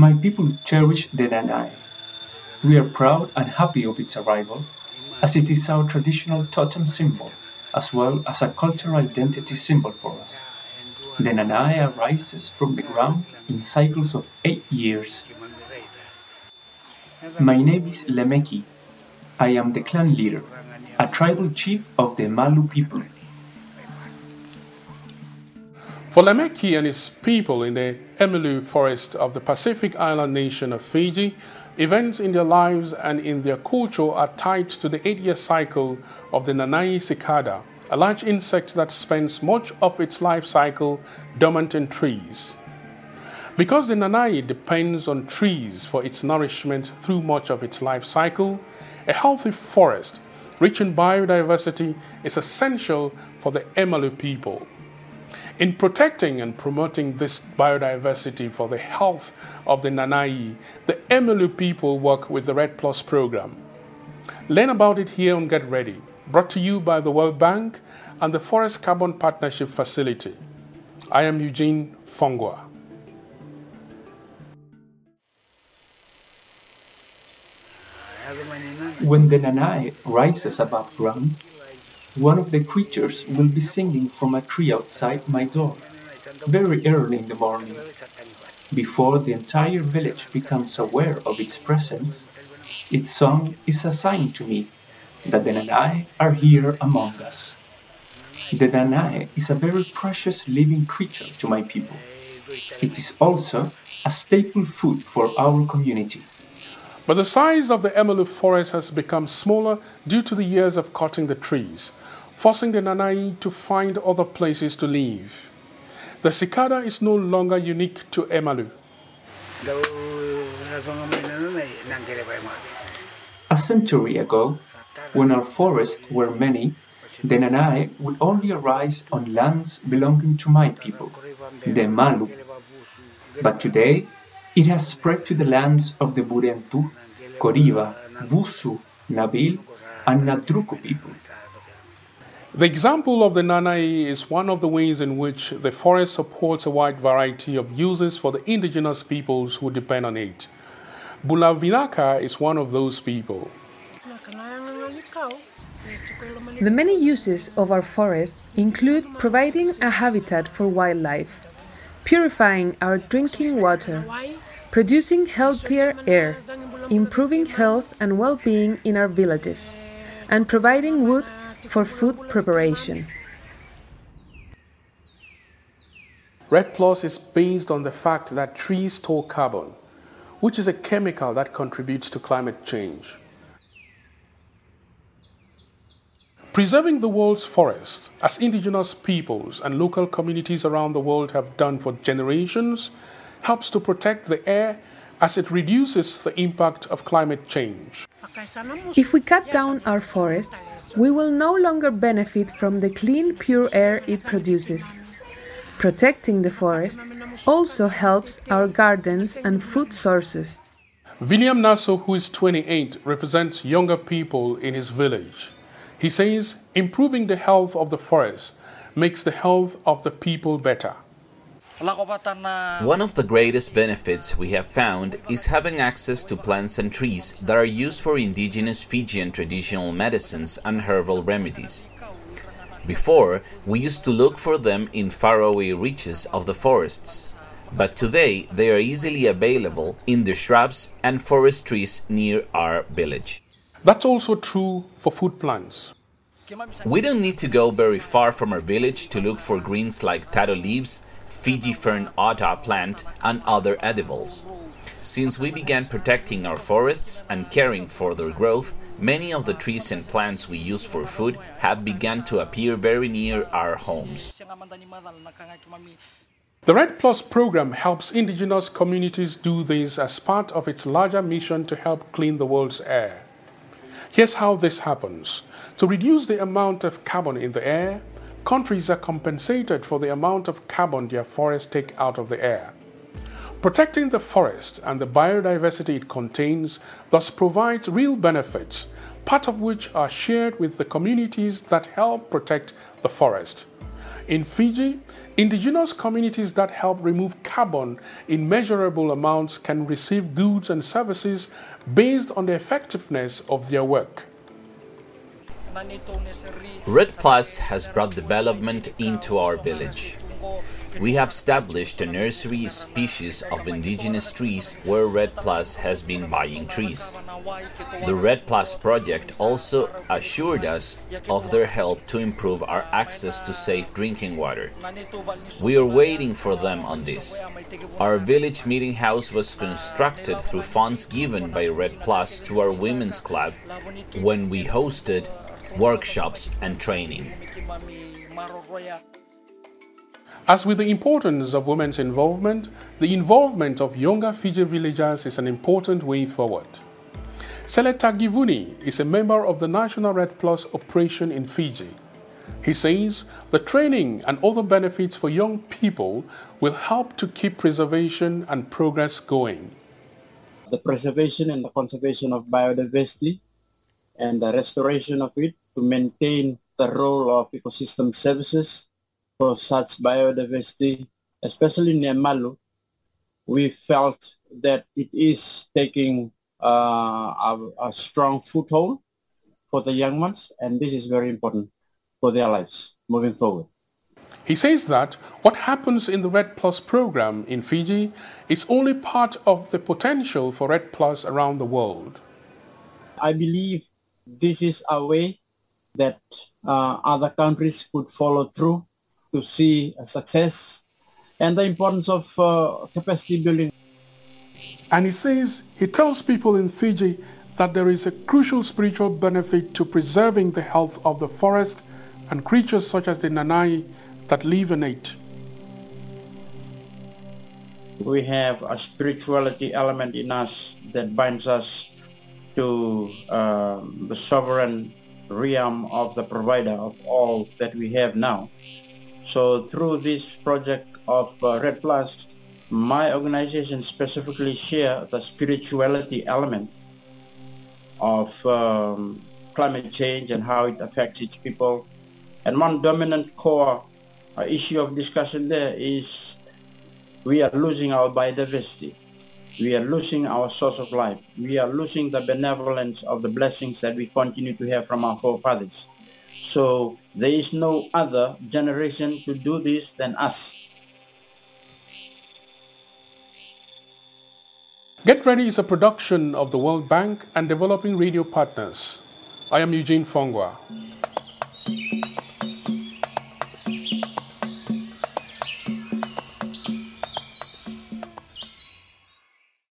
My people cherish the Nanai. We are proud and happy of its arrival, as it is our traditional totem symbol, as well as a cultural identity symbol for us. The Nanai arises from the ground in cycles of eight years. My name is Lemeki. I am the clan leader, a tribal chief of the Malu people. For Lemeki and his people in the Emalu forest of the Pacific island nation of Fiji, events in their lives and in their culture are tied to the eight year cycle of the Nanai cicada, a large insect that spends much of its life cycle dormant in trees. Because the Nanai depends on trees for its nourishment through much of its life cycle, a healthy forest rich in biodiversity is essential for the Emalu people. In protecting and promoting this biodiversity for the health of the Nanai, the Emalu people work with the REDD+ program. Learn about it here on Get REDDy, brought to you by the World Bank and the Forest Carbon Partnership Facility. I am Eugene Fongwa. When the Nanai rises above ground, one of the creatures will be singing from a tree outside my door, very early in the morning. Before the entire village becomes aware of its presence, its song is a sign to me that the Nanai are here among us. The Nanai is a very precious living creature to my people. It is also a staple food for our community. But the size of the Emalu forest has become smaller due to the years of cutting the trees, forcing the Nanai to find other places to live. The cicada is no longer unique to Emalu. A century ago, when our forests were many, the Nanai would only arise on lands belonging to my people, the Malu. But today, it has spread to the lands of the Burentu, Koriba, Vusu, Nabil, and Nadruku people. The example of the Nanai is one of the ways in which the forest supports a wide variety of uses for the indigenous peoples who depend on it. Bulavinaka is one of those people. The many uses of our forests include providing a habitat for wildlife, purifying our drinking water, producing healthier air, improving health and well being in our villages, and providing wood for food preparation. REDD+ is based on the fact that trees store carbon, which is a chemical that contributes to climate change. Preserving the world's forests, as indigenous peoples and local communities around the world have done for generations, helps to protect the air as it reduces the impact of climate change. If we cut down our forest, we will no longer benefit from the clean, pure air it produces. Protecting the forest also helps our gardens and food sources. William Nasso, who is 28, represents younger people in his village. He says improving the health of the forest makes the health of the people better. One of the greatest benefits we have found is having access to plants and trees that are used for indigenous Fijian traditional medicines and herbal remedies. Before, we used to look for them in faraway reaches of the forests, but today they are easily available in the shrubs and forest trees near our village. That's also true for food plants. We don't need to go very far from our village to look for greens like taro leaves, Fiji fern ota plant, and other edibles. Since we began protecting our forests and caring for their growth, many of the trees and plants we use for food have begun to appear very near our homes. The REDD+ program helps indigenous communities do this as part of its larger mission to help clean the world's air. Here's how this happens. To reduce the amount of carbon in the air, countries are compensated for the amount of carbon their forests take out of the air. Protecting the forest and the biodiversity it contains thus provides real benefits, part of which are shared with the communities that help protect the forest. In Fiji, indigenous communities that help remove carbon in measurable amounts can receive goods and services based on the effectiveness of their work. REDD+ has brought development into our village. We have established a nursery species of indigenous trees where REDD+ has been buying trees. The REDD+ project also assured us of their help to improve our access to safe drinking water. We are waiting for them on this. Our village meeting house was constructed through funds given by REDD+ to our women's club when we hosted workshops and training. As with the importance of women's involvement, the involvement of younger Fiji villagers is an important way forward. Seleta Givuni is a member of the National REDD+ operation in Fiji. He says the training and other benefits for young people will help to keep preservation and progress going. The preservation and the conservation of biodiversity and the restoration of it to maintain the role of ecosystem services for such biodiversity, especially near Malu, we felt that it is taking uh, a, a strong foothold for the young ones, and this is very important for their lives moving forward. He says that what happens in the REDD+ program in Fiji is only part of the potential for REDD+ around the world. I believe this is a way that uh, other countries could follow through to see a success and the importance of uh, capacity building. And he says, he tells people in Fiji that there is a crucial spiritual benefit to preserving the health of the forest and creatures such as the Nanai that live in it. We have a spirituality element in us that binds us to uh, the sovereign realm of the provider of all that we have now. So through this project of uh, REDD+, my organization specifically share the spirituality element of um, climate change and how it affects its people. And one dominant core uh, issue of discussion there is we are losing our biodiversity. We are losing our source of life. We are losing the benevolence of the blessings that we continue to have from our forefathers. So there is no other generation to do this than us. Get REDDy is a production of the World Bank and Developing Radio Partners. I am Eugene Fongwa.